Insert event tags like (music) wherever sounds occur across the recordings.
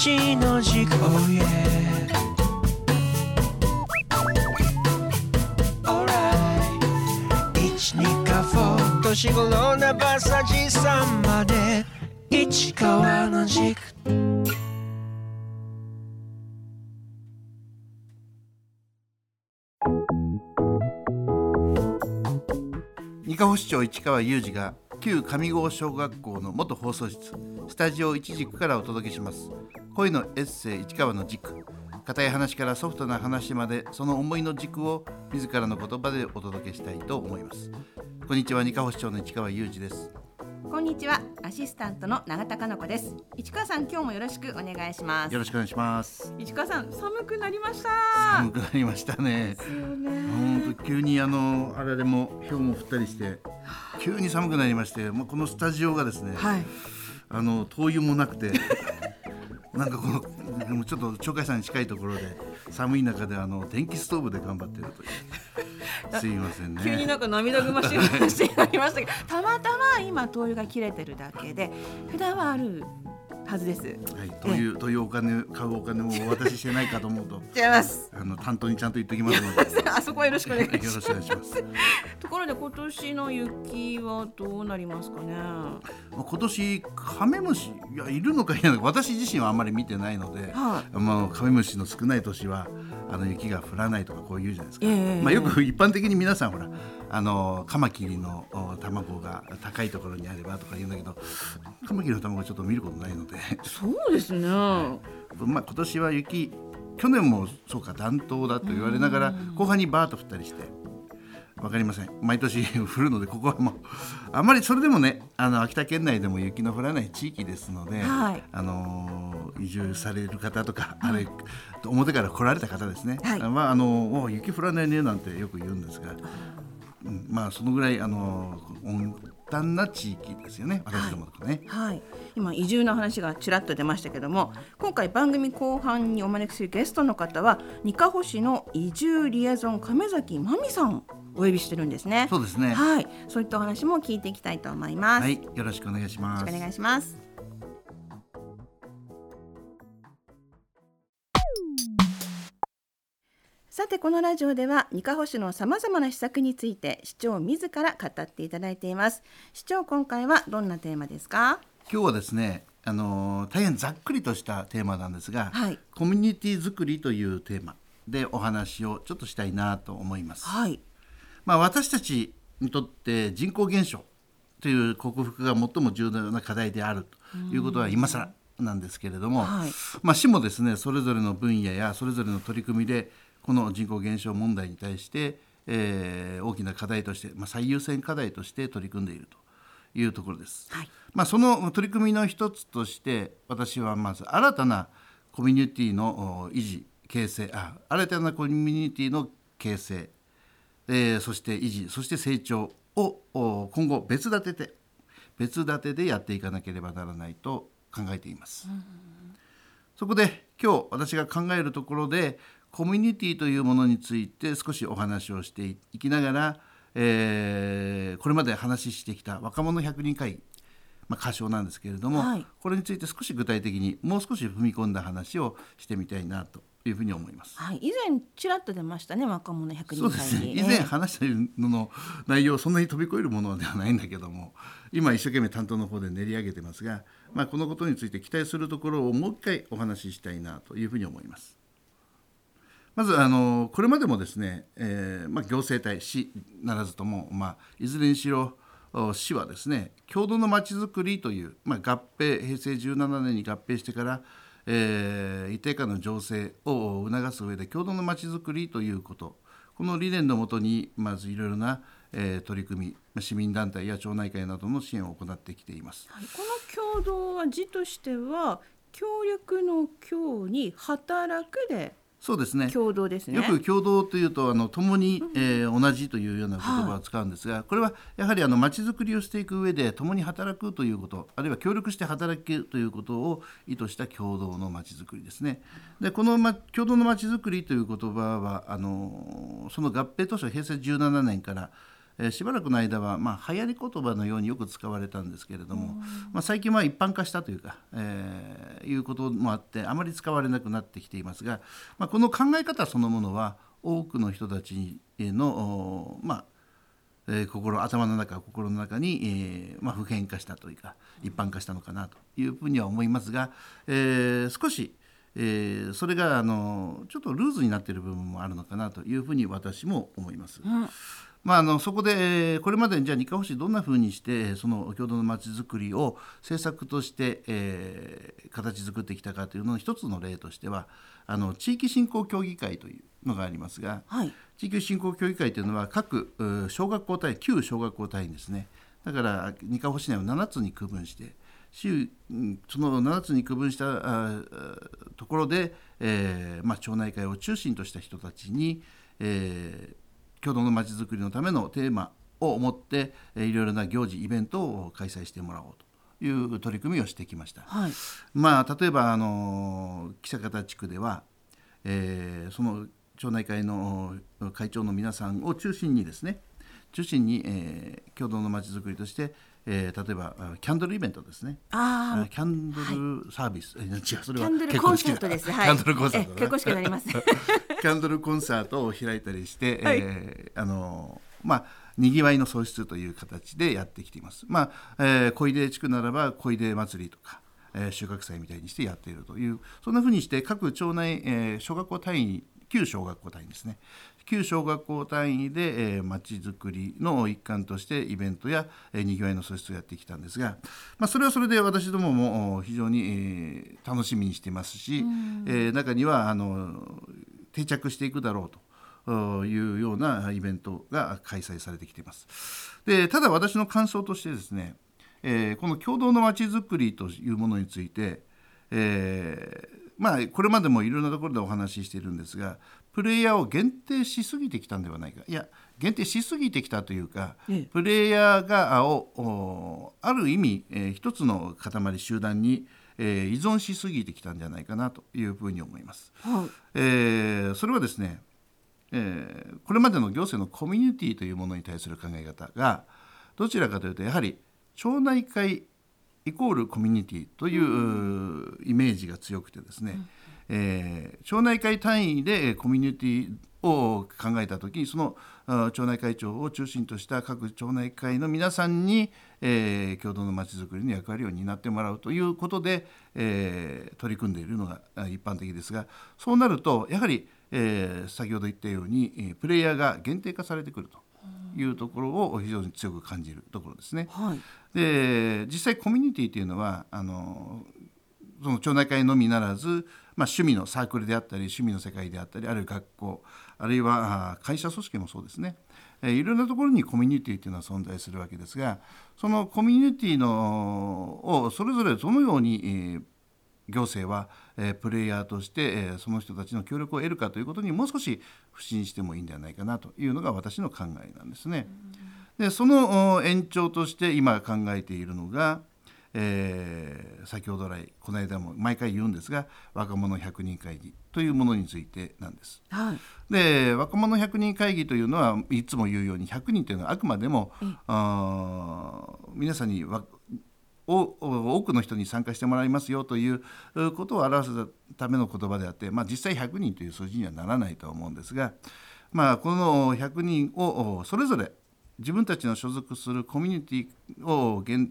一の軸 Oh yeah. Alright. 一二かフォー年頃なバサジさんまで。市川の軸二河市長市川裕二が旧上郷小学校の元放送室スタジオ一軸からお届けします。恋のエッセイ市川の軸。固い話からソフトな話までその思いの軸を自らの言葉でお届けしたいと思います。こんにちは二河市長の市川裕二です。こんにちは。アシスタントの永田香奈子です。市川さん今日もよろしくお願いします。よろしくお願いします。市川さん寒くなりました。寒くなりましたね。本当急にあのあれでも氷も降ったりして急に寒くなりましてもうこのスタジオがですね、はい。あの灯油もなくてなんかこの (laughs) ちょっと鳥海山に近いところで寒い中であの電気ストーブで頑張っているという。(laughs) すいませんね。急になんか涙ぐましい話になりましたけどたまたま今灯油が切れてるだけで普段はあるはずです。はい、というというお金買うお金もお渡ししてないかと思うと (laughs) 違います。あの担当にちゃんと言ってきますので。よ (laughs) あそこはよろしくお願いしろます。しくお願いします。(laughs) ところで今年の雪はどうなりますかね？まあ今年カメムシいやいるのかいないのか私自身はあんまり見てないので、はまあカメムシの少ない年はあの雪が降らないとかこう言うじゃないですか。ええ。まあよく一般的に皆さんほらあのカマキリのお卵が高いところにあればとか言うんだけどカマキリの卵ちょっと見ることないので。そうですね、まあ今年は雪去年もそうか暖冬だと言われながら後半にバーッと降ったりして。わかりません。毎年 (laughs) 降るのでここはもうあんまりそれでもねあの秋田県内でも雪の降らない地域ですので、はい。あのー移住される方とか、あれ表から来られた方ですね、はい。まああのお雪降らないねなんてよく言うんですが、うん、まあそのぐらいあの温暖な地域ですよね。私どもとかね。はい、今移住の話がちらっと出ましたけども今回番組後半にお招きするゲストの方は二カ保市の移住リエゾン亀崎真美さんお呼びしてるんですね。そうですね。はい。そういったお話も聞いていきたいと思います、はい、よろしくお願いします。よろしくお願いしますさてこのラジオでは二カ保市のさまざまな施策について市長自ら語っていただいています。市長今回はどんなテーマですか？今日はですね、あのー大変ざっくりとしたテーマなんですが、はい。コミュニティ作りというテーマでお話をちょっとしたいなと思います。はい。まあ、私たちにとって人口減少という克服が最も重要な課題であるということは今更なんですけれども、はい。まあ、市もですねそれぞれの分野やそれぞれの取り組みでこの人口減少問題に対して、えー大きな課題として、まあ、最優先課題として取り組んでいるというところです。はいまあ、その取り組みの一つとして私はまず新たなコミュニティのお維持形成あ新たなコミュニティの形成、えーそして維持そして成長をお今後別立てで別立てでやっていかなければならないと考えています。そこで今日私が考えるところでコミュニティというものについて少しお話をしていきながら、えーこれまで話してきた若者100人会議、まあ、仮称なんですけれども、はい。これについて少し具体的にもう少し踏み込んだ話をしてみたいなというふうに思います。はい、以前ちらっと出ましたね若者100人そうですね。以前話したのの内容そんなに飛び越えるものではないんだけども今一生懸命担当の方で練り上げてますが、まあ、このことについて期待するところをもう一回お話ししたいなというふうに思います。まずあのこれまでもですね、えーまあ、行政体市ならずとも、まあ、いずれにしろ市はですね共同のまちづくりという、まあ、合併平成17年に合併してから、えー一定間の情勢を促す上で共同のまちづくりということこの理念のもとにまずいろいろな、えー取り組み市民団体や町内会などの支援を行ってきています。はいこの共同は字としては協力の協に働くでそうですね。共同ですね。よく共同というとあの共に、えー同じというような言葉を使うんですが、これはやはりあの町づくりをしていく上で共に働くということあるいは協力して働くということを意図した共同の町づくりですね。でこの、ま、共同の町づくりという言葉はあのその合併当初平成17年から、えーしばらくの間は、まあ、流行り言葉のようによく使われたんですけれども、まあ、最近は一般化したというか、えーいうこともあってあまり使われなくなってきていますが、まあ、この考え方そのものは多くの人たちの、おまあえー心頭の中心の中に、えーまあ、普遍化したというか一般化したのかなというふうには思いますが、えー少し、えーそれがあのちょっとルーズになっている部分もあるのかなというふうに私も思います。まあ、あのそこでえーこれまでにじゃあ二カ保市どんなふうにしてえーその共同のまちづくりを政策として、えー形作ってきたかというのの一つの例としてはあの地域振興協議会というのがありますが、はい。地域振興協議会というのは各う小学校単位旧小学校単位ですね。だから二カ保市内を7つに区分して州うんその7つに区分したところで、えーまあ、町内会を中心とした人たちに、えー共同のまちづくりのためのテーマを持って、えーいろいろな行事イベントを開催してもらおうという取り組みをしてきました。はいまあ、例えばあの記者方地区では、えーその町内会の会長の皆さんを中心にですね中心に、えー共同のまちづくりとして、えー例えばあキャンドルイベントですね。ああキャンドルサービス、え違うそれはキャンドルコンサートです。はい。キャンドルコンサートだえ結婚式になります。(laughs) キャンドルコンサートを開いたりして、はい。えーあのまあにぎわいの創出という形でやってきています。まあ、えー、小出地区ならば小出祭りとか、えー収穫祭みたいにしてやっているというそんなふうにして各町内、えー小学校単位旧小学校単位ですね旧小学校単位で、えー、町づくりの一環としてイベントや、えーにぎわいの創出をやってきたんですが、まあ、それはそれで私どももお非常に、えー楽しみにしてますし、えー中にはあの定着していくだろうと。おいうようなイベントが開催されてきています。でただ私の感想としてですね、えーこの共同のまちづくりというものについて、えーまあこれまでもいろんなところでお話ししているんですがプレイヤーを限定しすぎてきたんではないか。いや限定しすぎてきたというか、ええ。プレイヤーがあをおある意味、えー一つの塊集団に、えー依存しすぎてきたんじゃないかなというふうに思います。はい。えーそれはですね、えーこれまでの行政のコミュニティというものに対する考え方がどちらかというとやはり町内会イコールコミュニティといううイメージが強くてですね、えー町内会単位でえーコミュニティを考えた時にそのあ町内会長を中心とした各町内会の皆さんに、えー共同のまちづくりの役割を担ってもらうということで、えー取り組んでいるのがあ一般的ですがそうなるとやはり、えー先ほど言ったようにえープレイヤーが限定化されてくるというところを非常に強く感じるところですね。はいで実際コミュニティというのはあのその町内会のみならず、まあ、趣味のサークルであったり趣味の世界であったりあるいは学校あるいはあ会社組織もそうですね、えーいろんなところにコミュニティというのは存在するわけですがそのコミュニティのをそれぞれどのように、えー行政は、えープレイヤーとして、えーその人たちの協力を得るかということにもう少し不信してもいいんではないかなというのが私の考えなんですね。でそのお延長として今考えているのが、えー先ほど来この間も毎回言うんですが若者100人会議というものについてなんです。はいで若者100人会議というのはいつも言うように100人というのはあくまでも、皆さんに多くの人に参加してもらいますよということを表すための言葉であって、まあ、実際100人という数字にはならないとは思うんですが、まあ、この100人をそれぞれ自分たちの所属するコミュニティをげん、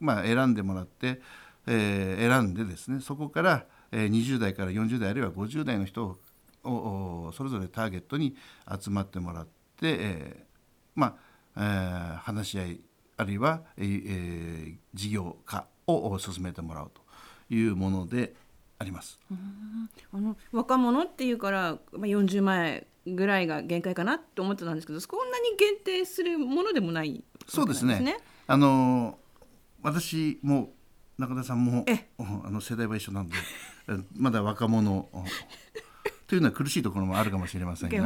まあ、選んでもらって、えー選んでですねそこから、20代から40代あるいは50代の人ををそれぞれターゲットに集まってもらって、えーまあ、えー話し合いあるいは、えーえー事業化を進めてもらうというものであります。あの若者っていうから、まあ、40前ぐらいが限界かなって思ってたんですけどそんなに限定するものでもないそうですね。あの私も中田さんも (laughs) あの世代は一緒なんでえまだ若者うん (laughs) というのは苦しいところもあるかもしれませんが。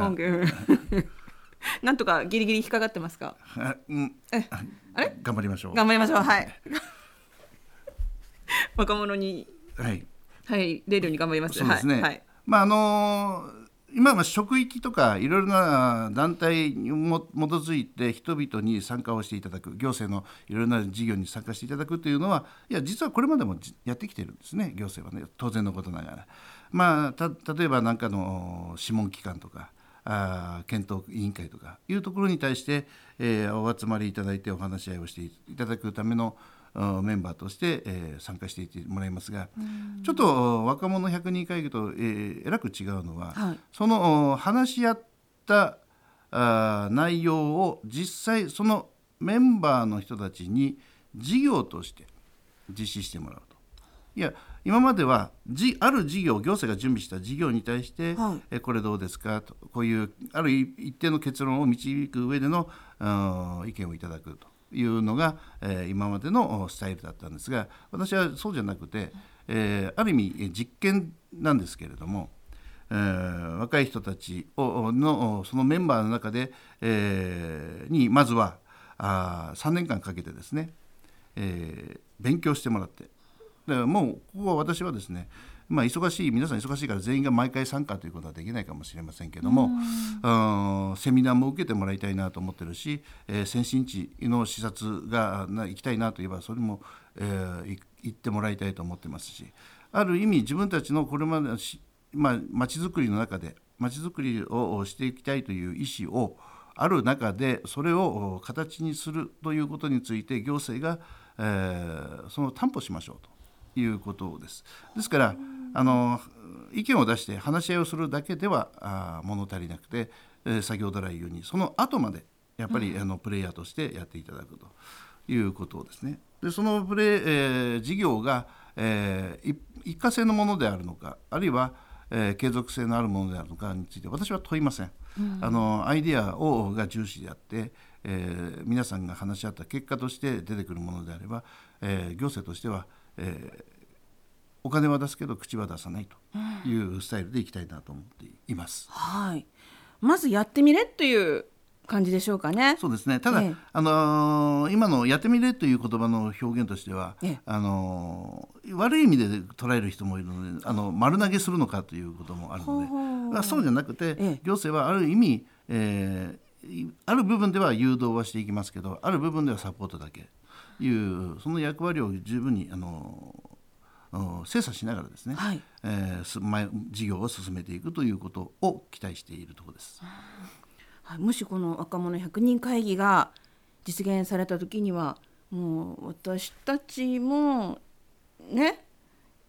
(laughs) なんとかギリギリ引っかかってますか？あうん。えあれ？頑張りましょう。頑張りましょう。はい。(laughs) 若者にはい。入れるように頑張ります。そうですね。はい、はい。まああの今は職域とかいろいろな団体にも基づいて人々に参加をしていただく行政のいろいろな事業に参加していただくというのはいや実はこれまでもじやってきてるんですね。行政はね。当然のことながら。まあ、た例えば何かの諮問機関とかあ検討委員会とかいうところに対して、えーお集まりいただいてお話し合いをしていただくためのうんメンバーとして、えー参加していってもらいますが、ちょっと若者100人会議と、えーえらく違うのは、はいそのお話し合ったあー内容を実際そのメンバーの人たちに事業として実施してもらうと。いや今まではじある事業行政が準備した事業に対して、はい。えこれどうですか？とこういうある一定の結論を導く上でのうん意見をいただくというのが、えー今までのおスタイルだったんですが私はそうじゃなくて、えーある意味え実験なんですけれども、えー若い人たちをのおそのメンバーの中で、えーにまずはあ3年間かけてですね、えー勉強してもらってだからもうここは私はですねまあ忙しい皆さん忙しいから全員が毎回参加ということはできないかもしれませんけどもうん。セミナーも受けてもらいたいなと思ってるし、えー先進地の視察がな行きたいなといえばそれも、えーい行ってもらいたいと思ってますしある意味自分たちのこれまでのしまあ、町づくりの中で町づくりをしていきたいという意思をある中でそれを形にするということについて行政が、えーその担保しましょうということです。ですからあの意見を出して話し合いをするだけではあー物足りなくて、えー先ほど来言うようにその後までやっぱり、あのプレイヤーとしてやっていただくということですね。でそのプレイ、えー事業が、えーい一過性のものであるのかあるいは、えー継続性のあるものであるのかについて私は問いません。あのアイデアをが重視であって、えー皆さんが話し合った結果として出てくるものであれば、えー行政としては、えーお金は出すけど口は出さないというスタイルでいきたいなと思っています。はい。まずやってみれっていう感じでしょうかね。そうですねただ、ええあのー今の「やってみれ」という言葉の表現としては、ええあのー悪い意味で捉える人もいるのであの丸投げするのかということもあるのでそうじゃなくて、ええ行政はある意味、えーいある部分では誘導はしていきますけどある部分ではサポートだけいうその役割を十分にあの精査しながらですね、はいえー事業を進めていくということを期待しているところです。はい、もしこの若者100人会議が実現された時にはもう私たちもね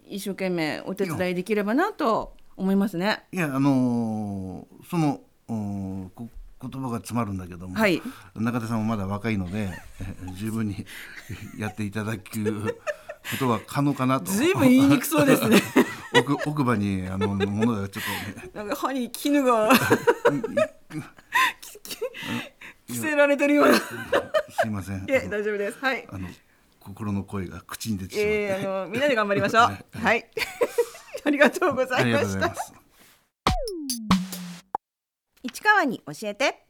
一生懸命お手伝いできればなと思いますね。いやあのーそのおこ言葉が詰まるんだけども、はい中田さんもまだ若いのでえ十分に (laughs) やっていただくことは可能かなと。ずいぶん言いにくそうですね。(laughs) 奥奥歯にあのものがちょっとねなんか歯に絹が (laughs) 着せられてるような。いすいません。え大丈夫です。はい。あの心の声が口に出てしまって。えー、あのみんなで頑張りましょう。はい。ありがとうござありがいました。市川に教えて。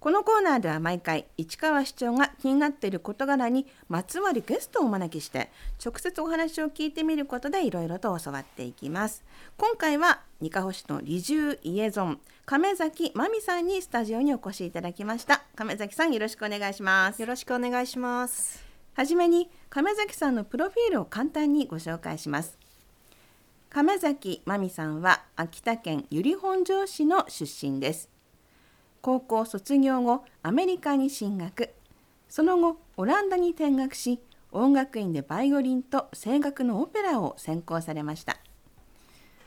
このコーナーでは毎回市川市長が気になっている事柄にまつわるゲストをお招きして直接お話を聞いてみることでいろいろと教わっていきます。今回は二カ保市の理住イエゾン亀崎真美さんにスタジオにお越しいただきました。亀崎さんよろしくお願いします。よろしくお願いします。はじめに亀崎さんのプロフィールを簡単にご紹介します亀崎真美さんは秋田県由利本荘市の出身です。高校卒業後アメリカに進学。その後オランダに転学し音楽院でバイオリンと声楽のオペラを専攻されました。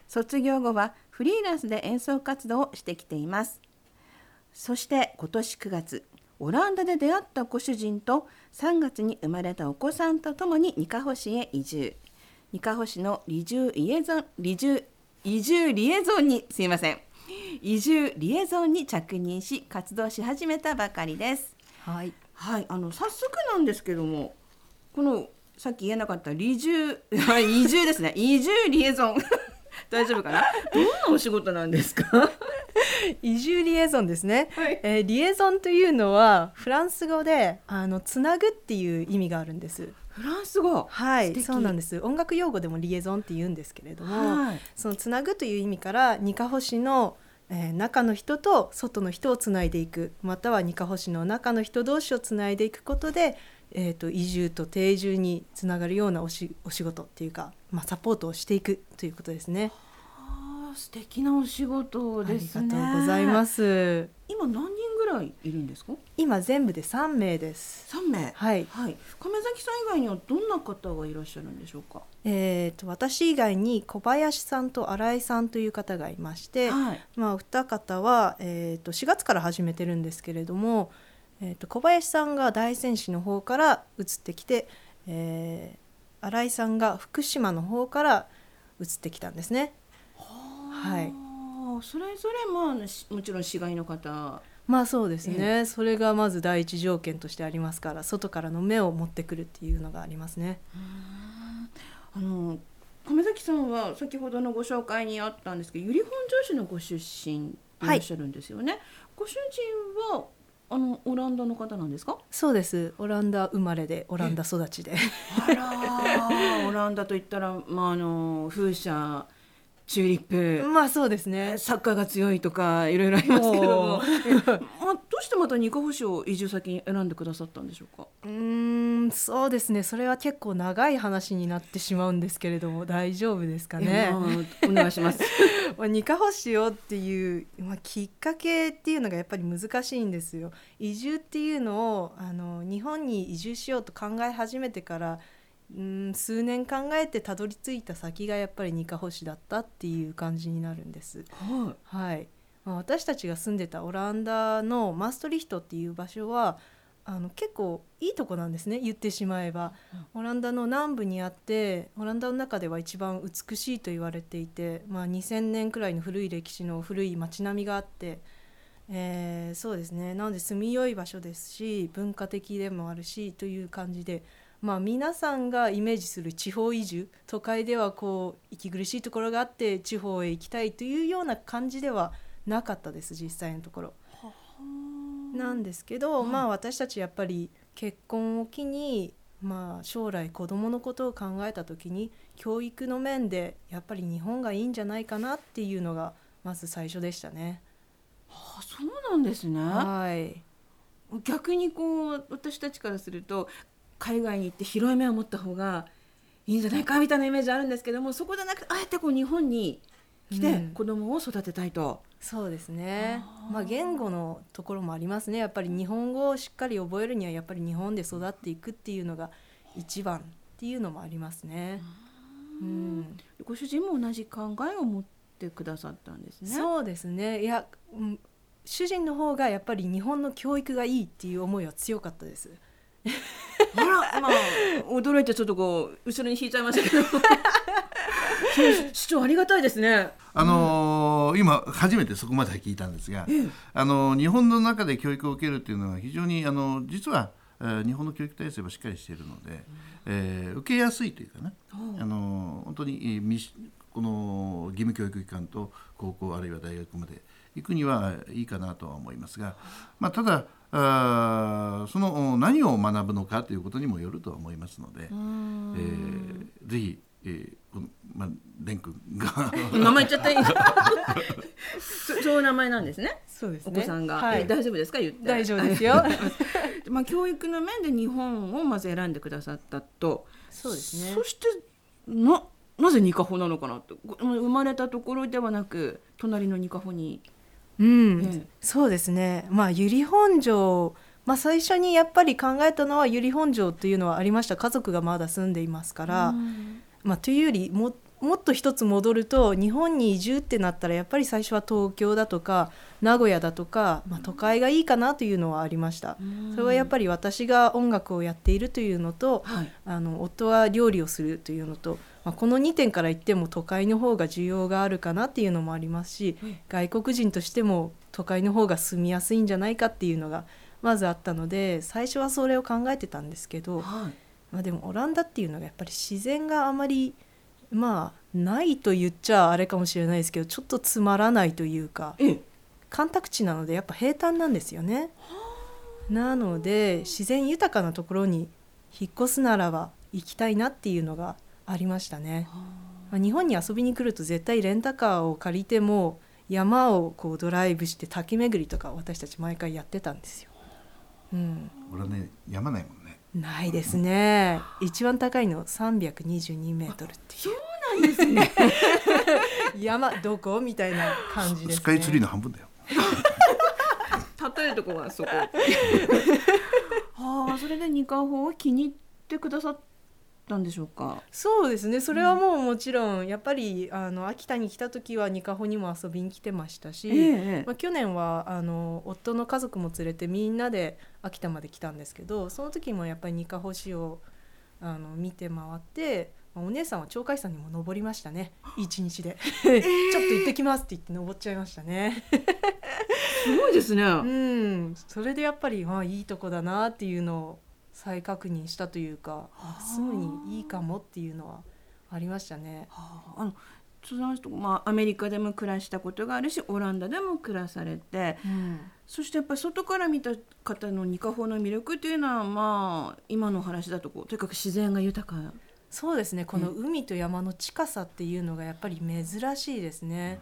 卒業後はフリーランスで演奏活動をしてきています。そして今年9月オランダで出会ったご主人と3月に生まれたお子さんとともに二カ保市へ移住。二カ保市の移住リエゾン移住移住リエゾンにすいません。移住リエゾンに着任し活動し始めたばかりです。はい。はいあの早速なんですけどもこのさっき言えなかった移住はい (laughs) 移住ですね。移住リエゾン。(laughs) 大丈夫かな？どんなお仕事なんですか？(laughs) 移住リエゾンですね。はい。えーリエゾンというのはフランス語であのつなぐっていう意味があるんです。フランス語。はいそうなんです。音楽用語でもリエゾンって言うんですけれども、はい。そのつなぐという意味からニカホシの、えー中の人と外の人をつないでいくまたはニカホシの中の人同士をつないでいくことで、えー、と移住と定住につながるようなおしお仕事っていうか、まあ、サポートをしていくということですね。素敵なお仕事ですね。ありがとうございます。今何人ぐらいいるんですか？今全部で3名です。三名？はい、はい。亀崎さん以外にはどんな方がいらっしゃるんでしょうか？えー、と私以外に小林さんと新井さんという方がいまして、はい。まあ、お二方は、えー、と4月から始めてるんですけれども、えー、と小林さんが大仙市の方から移ってきて、えー新井さんが福島の方から移ってきたんですね。はい。それぞれまあしもちろん市外の方。まあそうですね、それがまず第一条件としてありますから外からの目を持ってくるっていうのがありますね。あの亀崎さんは先ほどのご紹介にあったんですけど由利本荘市のご出身でいらっしゃるんですよね、ご主人はあのオランダの方なんですか？そうです。オランダ生まれでオランダ育ちで。あらオランダといったら、まあ、あの風車チューリップ、まあそうですね。サッカーが強いとかいろいろありますけどもまあ、どうしてまたニカホ市を移住先に選んでくださったんでしょうか？うーんそうですねそれは結構長い話になってしまうんですけれども大丈夫ですかね？お願いします (laughs) まあ、ニカホシをっていう、まあ、きっかけっていうのがやっぱり難しいんですよ。移住っていうのをあの日本に移住しようと考え始めてからうん数年考えてたどり着いた先がやっぱりニカホシだったっていう感じになるんです。ははいまあ、私たちが住んでたオランダのマーストリヒトっていう場所はあの結構いいとこなんですね言ってしまえば、オランダの南部にあってオランダの中では一番美しいと言われていて、まあ、2,000年くらいの古い歴史の古い街並みがあって、えーそうですねなので住みよい場所ですし文化的でもあるしという感じで。まあ、皆さんがイメージする地方移住都会ではこう息苦しいところがあって地方へ行きたいというような感じではなかったです実際のところ。なんですけど、まあ私たちやっぱり結婚を機に、まあ、将来子どものことを考えた時に教育の面でやっぱり日本がいいんじゃないかなっていうのがまず最初でしたね。あそうなんですねはい逆にこう私たちからすると海外に行って広い目を持った方がいいんじゃないかみたいなイメージあるんですけどもそこじゃなくてあえてこう日本に来てうん。子供を育てたいと、そうですね。まあ言語のところもありますね。やっぱり日本語をしっかり覚えるにはやっぱり日本で育っていくっていうのが一番っていうのもありますね。うん。ご主人も同じ考えを持ってくださったんですね。そうですね。いや、うん、主人の方がやっぱり日本の教育がいいっていう思いは強かったです。あら、まあ、驚いてちょっとこう後ろに引いちゃいましたけど。(laughs) そう主張ありがたいですね。あのー今初めてそこまで聞いたんですが、あのー日本の中で教育を受けるっていうのは非常にあの実は、えー日本の教育体制はしっかりしているので、えー受けやすいというかね、あのー本当にこの義務教育機関と高校あるいは大学まで行くにはいいかなとは思いますが、まあ、ただあーそのお何を学ぶのかということにもよるとは思いますので、えーぜひ、えーこのまあ、蓮くんが名前言っちゃったいい (laughs) そそういう名前なんですね。そうですお子さんが、はいえ大丈夫ですか？言って。大丈夫ですよ。(laughs) (laughs) まあ教育の面で日本をまず選んでくださったと。そうですねそしてななぜニカホなのかなとご生まれたところではなく隣のニカホに。うん、ええそうですね。まあ由利本荘、まあ最初にやっぱり考えたのは由利本荘っていうのはありました。家族がまだ住んでいますから、まあというよりももっと一つ戻ると日本に移住ってなったらやっぱり最初は東京だとか名古屋だとか、まあ、都会がいいかなというのはありました。それはやっぱり私が音楽をやっているというのと、はい。あの夫は料理をするというのと、まあ、この2点から言っても都会の方が需要があるかなっていうのもありますし、外国人としても都会の方が住みやすいんじゃないかっていうのがまずあったので最初はそれを考えてたんですけど、はい。まあ、でもオランダっていうのがやっぱり自然があまりまあないと言っちゃあれかもしれないですけどちょっとつまらないというかええ。干拓地なのでやっぱ平坦なんですよね。なので自然豊かなところに引っ越すならば行きたいなっていうのがありましたね。まあ日本に遊びに来ると絶対レンタカーを借りても山をこうドライブして滝巡りとか私たち毎回やってたんですよ。うん、俺はね山ないもんねないですね。一番高いの322メートルっていう。なんですね (laughs) 山どこ？みたいな感じですね。スカイツリーの半分だよ例えるとこがそこは (laughs) あそれでニカホを気に入ってくださったんでしょうか？そうですね。それはもうもちろんやっぱりあの秋田に来た時はニカホにも遊びに来てましたし、ええまあ、去年はあの夫の家族も連れてみんなで秋田まで来たんですけどその時もやっぱりニカホ市をあの見て回って、まあお姉さんは鳥海山にも登りましたね。(gasps) 一日で、(laughs) ちょっと行ってきますって言って登っちゃいましたね。すごいですね、(laughs) うん、それでやっぱり、まあ、いいとこだなっていうのを再確認したというかあ住むにいいかもっていうのはありましたね。はあ、あのその人、まあ、アメリカでも暮らしたことがあるしオランダでも暮らされてうん。そしてやっぱり外から見た方のニカホの魅力というのはまあ今のお話だとこうとにかく自然が豊か。そうですね。この海と山の近さっていうのがやっぱり珍しいですね。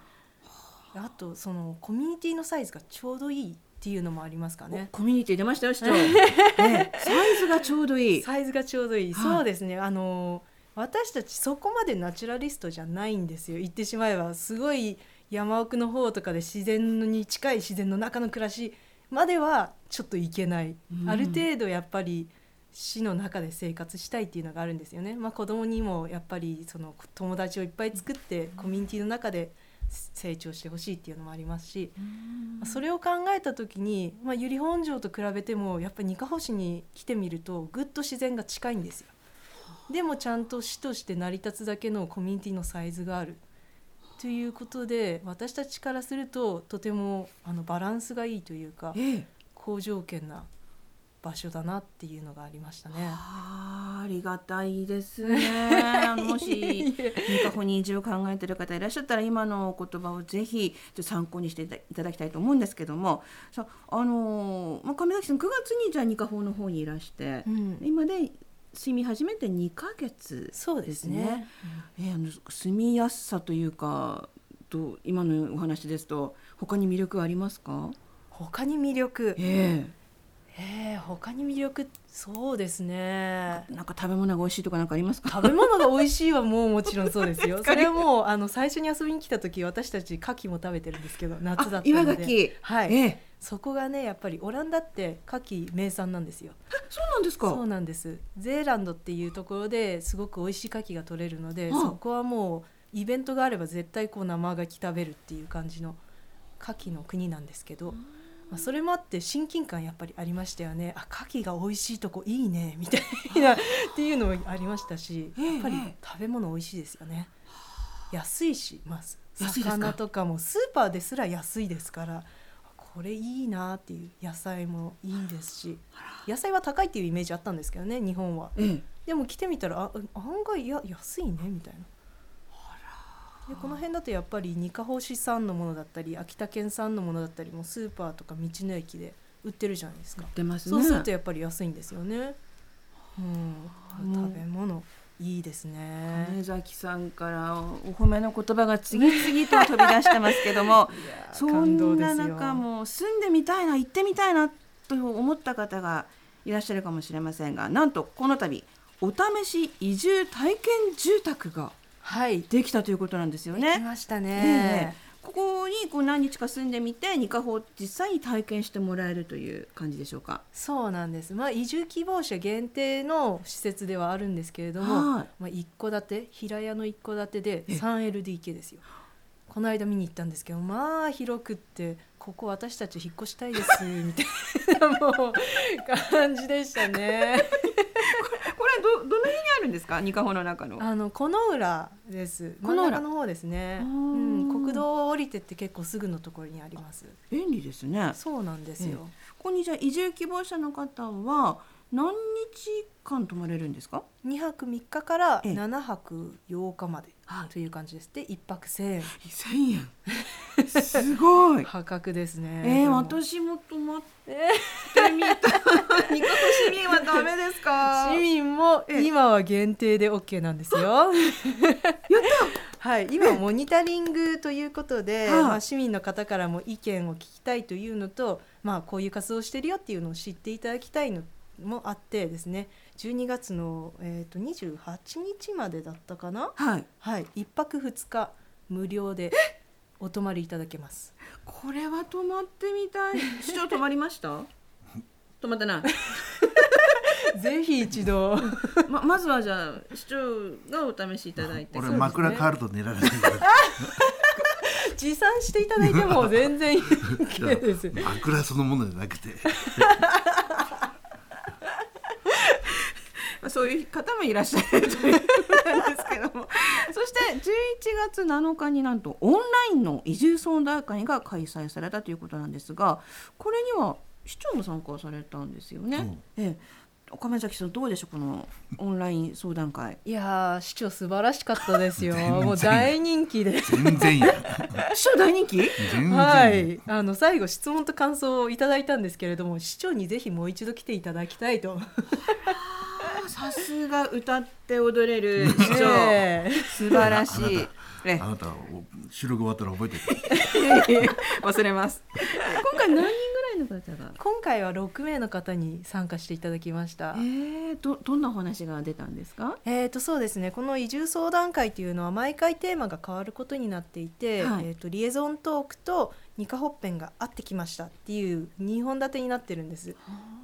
あとそのコミュニティのサイズがちょうどいいっていうのもありますかね。コミュニティ出ましたよ市長、え (laughs) えサイズがちょうどいい。サイズがちょうどいい。そうですね。あの私たちそこまでナチュラリストじゃないんですよ。言ってしまえばすごい山奥の方とかで自然に近い自然の中の暮らしまではちょっといけない、うん。ある程度やっぱり市の中で生活したいっていうのがあるんですよね、まあ、子供にもやっぱりその友達をいっぱい作ってコミュニティの中で成長してほしいっていうのもありますし、それを考えた時に、まあ、由利本荘と比べてもやっぱりにかほ市に来てみるとぐっと自然が近いんですよ。でもちゃんと市として成り立つだけのコミュニティのサイズがある。ということで私たちからするととてもあのバランスがいいというかええ。好条件な場所だなっていうのがありましたね。あーありがたいですね。(laughs) もしニカホに移住を考えている方いらっしゃったら今のお言葉をぜひ参考にしていただきたいと思うんですけども、さあのーまあ亀崎さん9月にじゃあニカホの方にいらして、うん今で住み始めて2ヶ月そうですね。えーあの住みやすさというかと今のお話ですと他に魅力はありますか？他に魅力、ええー、他に魅力？そうですね。えなんか食べ物が美味しいとかなんかありますか？食べ物が美味しいはもうもちろんそうですよ。(laughs) それはもうあの最初に遊びに来た時私たち牡蠣も食べてるんですけど夏だあったので。岩牡蠣？はい、ええ。そこがねやっぱりオランダって牡蠣名産なんですよ。そうなんですか？そうなんです。ゼーランドっていうところですごく美味しい牡蠣が取れるので、うんそこはもうイベントがあれば絶対こう生牡蠣食べるっていう感じの牡蠣の国なんですけど、まあ、それもあって親近感やっぱりありましたよね。あ牡蠣が美味しいとこいいね。(laughs) みたいな (laughs) っていうのもありましたしええやっぱりええ。食べ物美味しいですよね。安いしますか？魚とかもスーパーですら安いですからこれいいなっていう野菜もいいですし野菜は高いっていうイメージあったんですけどね日本は。ええ。でも来てみたらあ案外や安いねみたいなでこの辺だとやっぱりにかほ市産のものだったり秋田県産のものだったりもスーパーとか道の駅で売ってるじゃないですか。出ますね。そうするとやっぱり安いんですよね。うん。食べ物いいですね。金崎さんからお褒めの言葉が次々と飛び出してますけども (laughs) そんな中もう住んでみたいな行ってみたいなと思った方がいらっしゃるかもしれませんがなんとこの度お試し移住体験住宅がはいできたということなんですよできね。ましたえね、えここにこう何日か住んでみてニカホを実際に体験してもらえるという感じでしょうか？そうなんです。まあ移住希望者限定の施設ではあるんですけれども、はいまあ一戸建て平屋の一戸建てでえ 3LDK ですよ。この間見に行ったんですけど、まあ広くってここ私たち引っ越したいですみたいなもう感じでしたね。どどの辺にあるんですか？ニカホの中の。あのこの浦です。この浦中の方ですね。うん、国道を降りてって結構すぐのところにあります。便利ですね。そうなんですよ。ここにじゃあ移住希望者の方は何日間泊まれるんですか？2泊3日からええ7泊8日まではいという感じです。で1泊1000円。千円。すごい。(laughs) 破格ですね。えー、私も泊まってみた。ニコト市民はダメですか？市民もええ今は限定で OK なんですよ。(laughs) はい、今モニタリングということで、はいまあ、市民の方からも意見を聞きたいというのと、まあ、こういう活動をしてるよっていうのを知っていただきたいのもあってですね12月の、えー、と28日までだったかな、はい。はい、1泊2日無料でお泊まりいただけます。これは泊まってみたい。(laughs) 市長泊まりました？泊まってない。(laughs) ぜひ一度 (laughs) ままずはじゃあ市長がお試しいただいて。俺枕変わると寝られない持参していただいても全然 OK です。枕そのものじゃなくてまあそういう方もいらっしゃるということなんですけども。(laughs) そして11月7日になんとオンラインの移住相談会が開催されたということなんですがこれには市長も参加されたんですよね。ええ。亀崎さんどうでしょうこのオンライン相談会。いやー市長素晴らしかったですよ。(laughs) もう大人気で。全然や (laughs) 市長大人気？はい。あの最後質問と感想をいただいたんですけれども市長にぜひもう一度来ていただきたいとさすが歌って踊れる (laughs) 市長、ええ素晴らしい。えあなたお収録終わったら覚えてる？(laughs) 忘れます。今回何人ぐらいの方が？今回は6名の方に参加していただきましたえ。ー、どどんなお話が出たんですか？えー、とそうですねこの移住相談会というのは毎回テーマが変わることになっていて、はいえー、とリエゾントークとニカホッペンが合ってきましたっていう2本立てになってるんです。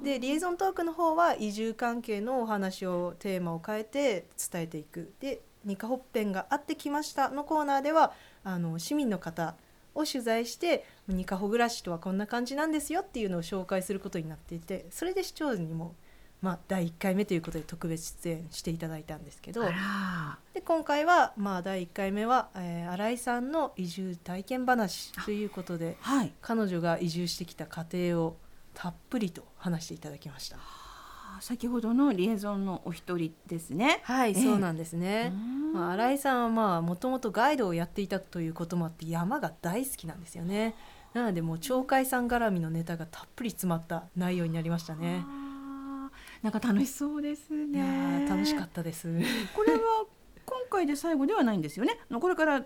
でリエゾントークの方は移住関係のお話をテーマを変えて伝えていくでニカホッペンが合ってきましたのコーナーではあの市民の方を取材してニカホ暮らしとはこんな感じなんですよっていうのを紹介することになっていてそれで視聴者にも、まあ、第1回目ということで特別出演していただいたんですけど。で今回は、まあ、第1回目は、えー新井さんの移住体験話ということではい。彼女が移住してきた過程をたっぷりと話していただきました。先ほどのリエゾンのお一人ですね。はい、ええそうなんですね。まあ、新井さんはまあもともとガイドをやっていたということもあって山が大好きなんですよね。なのでもう鳥海さん絡みのネタがたっぷり詰まった内容になりましたね。なんか楽しそうですね。ー楽しかったです。これは今回で最後ではないんですよね？これから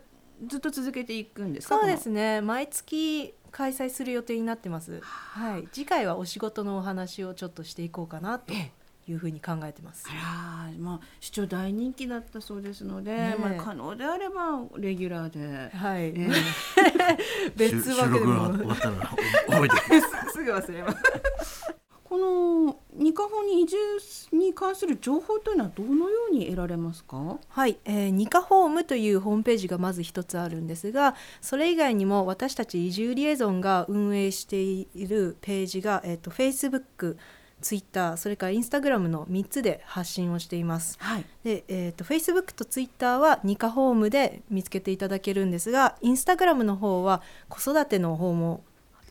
ずっと続けていくんですか？そうですね。毎月開催する予定になってます。はい。次回はお仕事のお話をちょっとしていこうかなというふうに考えてます。あら、まあ市長大人気だったそうですので、ねえまあ可能であればレギュラーで。はい。え (laughs) 別収枠で録が終もわったら覚えてるえ (laughs) (laughs) すぐ忘れます。このニカホに移住に関する情報というのはどのように得られますか？はい、えー、ニカホームというホームページがまず一つあるんですがそれ以外にも私たち移住リエゾンが運営しているページが、えー、と Facebook、Twitter それから Instagram の3つで発信をしています。はい。で、えー、と Facebook と Twitter はニカホームで見つけていただけるんですが Instagram の方は子育ての方も、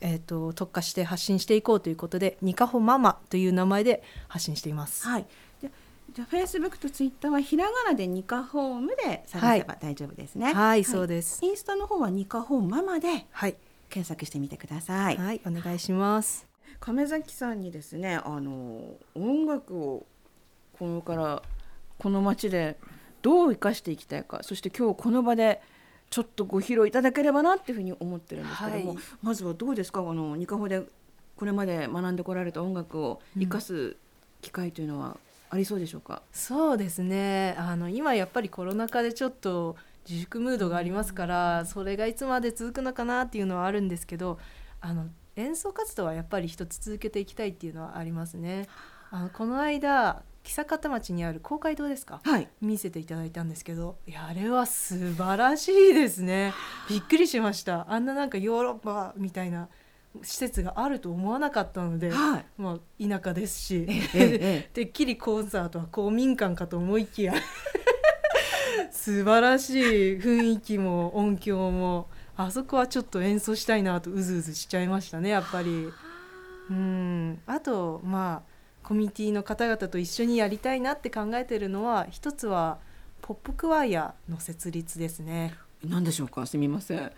えー、と特化して発信していこうということでニカホママという名前で発信しています。はい。じゃじゃあフェイスブックとツイッターはひらがなでニカホームで探せば大丈夫ですね。はいそうですインスタの方はニカホームママではい、検索してみてください。はい、お願いします。亀崎さんにですねあの音楽をこれからこの街でどう生かしていきたいかそして今日この場でちょっとご披露いただければなっていうふうに思ってるんですけども、はい。まずはどうですか？あのニカホでこれまで学んでこられた音楽を生かす機会というのはありそうでしょうか、そうですね。あの今やっぱりコロナ禍でちょっと自粛ムードがありますからそれがいつまで続くのかなっていうのはあるんですけどあの演奏活動はやっぱり一つ続けていきたいっていうのはありますね。あのこの間久方町にある公会堂ですか？はい。見せていただいたんですけどいやあれは素晴らしいですね。びっくりしました。あんななんかヨーロッパみたいな施設があると思わなかったので、はい。まあ、田舎ですし、ええ (laughs) てっきりコンサートは公民館かと思いきや (laughs) 素晴らしい雰囲気も音響もあそこはちょっと演奏したいなとうずうずしちゃいましたねやっぱり。うん。あとまあコミュニティの方々と一緒にやりたいなって考えてるのは一つはポップクワイアの設立ですね。何でしょうか？すみません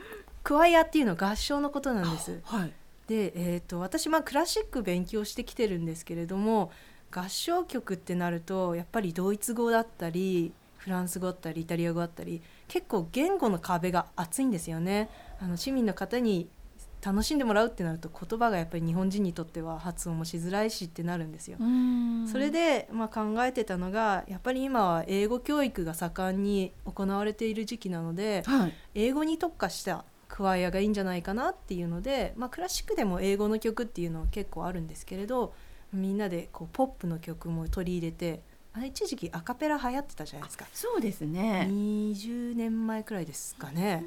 クワイアっていうのは合唱のことなんです。はいで、えー、と私まあクラシック勉強してきてるんですけれども合唱曲ってなるとやっぱりドイツ語だったりフランス語だったりイタリア語だったり結構言語の壁が厚いんですよね。あの市民の方に楽しんでもらうってなると言葉がやっぱり日本人にとっては発音もしづらいしってなるんですよ。それで、まあ、考えてたのがやっぱり今は英語教育が盛んに行われている時期なので、はい、英語に特化したクワイアがいいんじゃないかなっていうので、まあ、クラシックでも英語の曲っていうのは結構あるんですけれどみんなでこうポップの曲も取り入れてあれ一時期アカペラ流行ってたじゃないですかそうですね。20年前くらいですかね、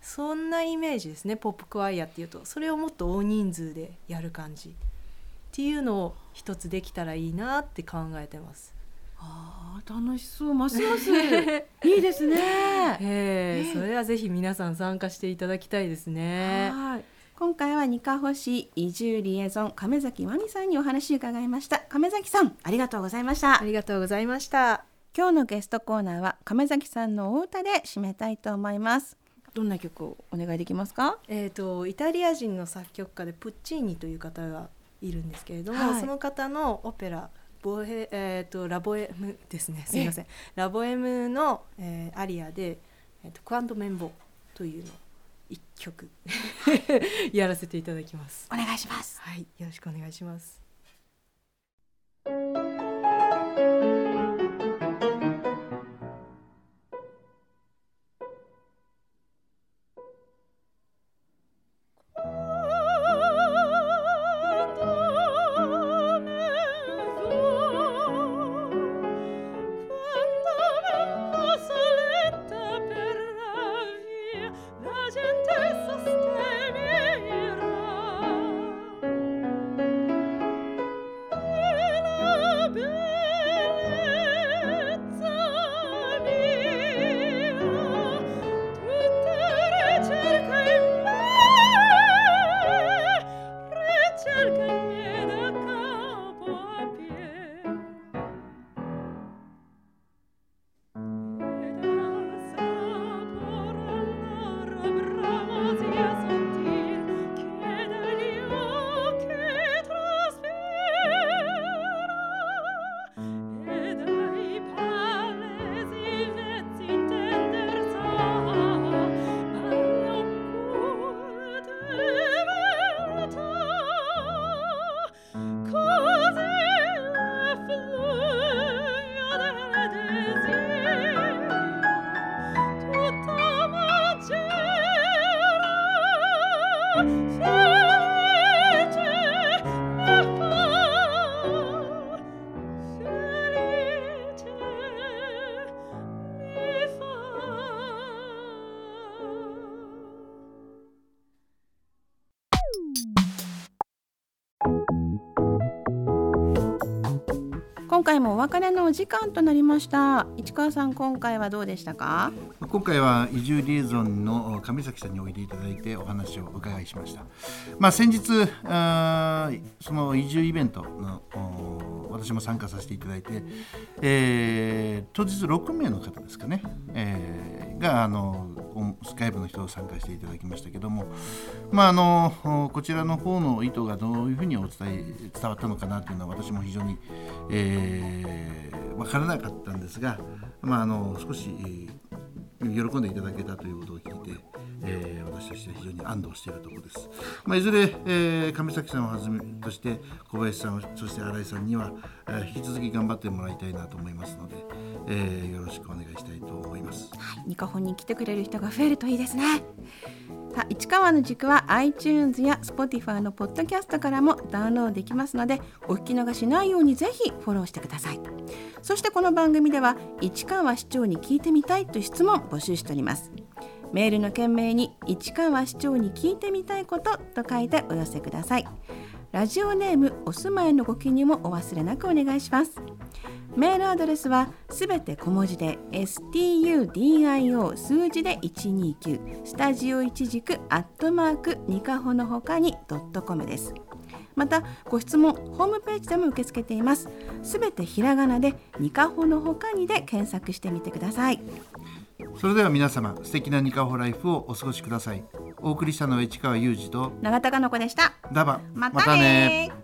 そんなイメージですねポップクワイアっていうとそれをもっと大人数でやる感じっていうのを一つできたらいいなって考えてます。ああ楽しそうますます (laughs) いいですね。ええそれはぜひ皆さん参加していただきたいですね。はい。今回は二カ保市移住リエゾン亀崎真美さんにお話を伺いました。亀崎さんありがとうございましたあ。りがとうございました。今日のゲストコーナーは亀崎さんのお歌で締めたいと思います。どんな曲をお願いできますか？えー、とイタリア人の作曲家でプッチーニという方がいるんですけれども、はいその方のオペラボヘ、えー、とラボエムですねすみませんラボエムの、えーアリアで「えー、とクアンドメンボ」というのを一曲 (laughs) やらせていただきます。お願いします。はい、よろしくお願いします。Oh, (laughs) 時間となりました。市川さん今回はどうでしたか？今回は移住リエゾンの上崎さんにおいでいただいてお話をお伺いしました。まあ、先日あーその移住イベントの私も参加させていただいて、えー当日6名の方ですかね、えーがあのスカイプの人を参加していただきましたけども、まあ、あのこちらの方の意図がどういうふうにお伝え伝わったのかなというのは私も非常に、えー分からなかったんですが、まあ、あの少し、喜んでいただけたということを聞いて、えー私としては非常に安堵しているところです。まあ、いずれ、えー亀崎さんをはじめとして小林さんそして新井さんには、えー引き続き頑張ってもらいたいなと思いますので、えーよろしくお願いしたいと思います。はいニカホンに来てくれる人が増えるといいですね。さ市川の軸は iTunes や Spotify のポッドキャストからもダウンロードできますのでお聞き逃しないようにぜひフォローしてくださいそしてこの番組では市川市長に聞いてみたいという質問を募集しておりますメールの件名に市川市長に聞いてみたいことと書いてお寄せください。ラジオネームお住まいのご記入もお忘れなくお願いします。メールアドレスはすべて小文字で studio 数字で129スタジオ一軸アットマークニカホの他にドットコムです。またご質問ホームページでも受け付けています。すべてひらがなでニカホの他にで検索してみてください。それでは皆様素敵なニカホライフをお過ごしください。お送りしたのは市川裕二と永田かの子でした。ダバ。またね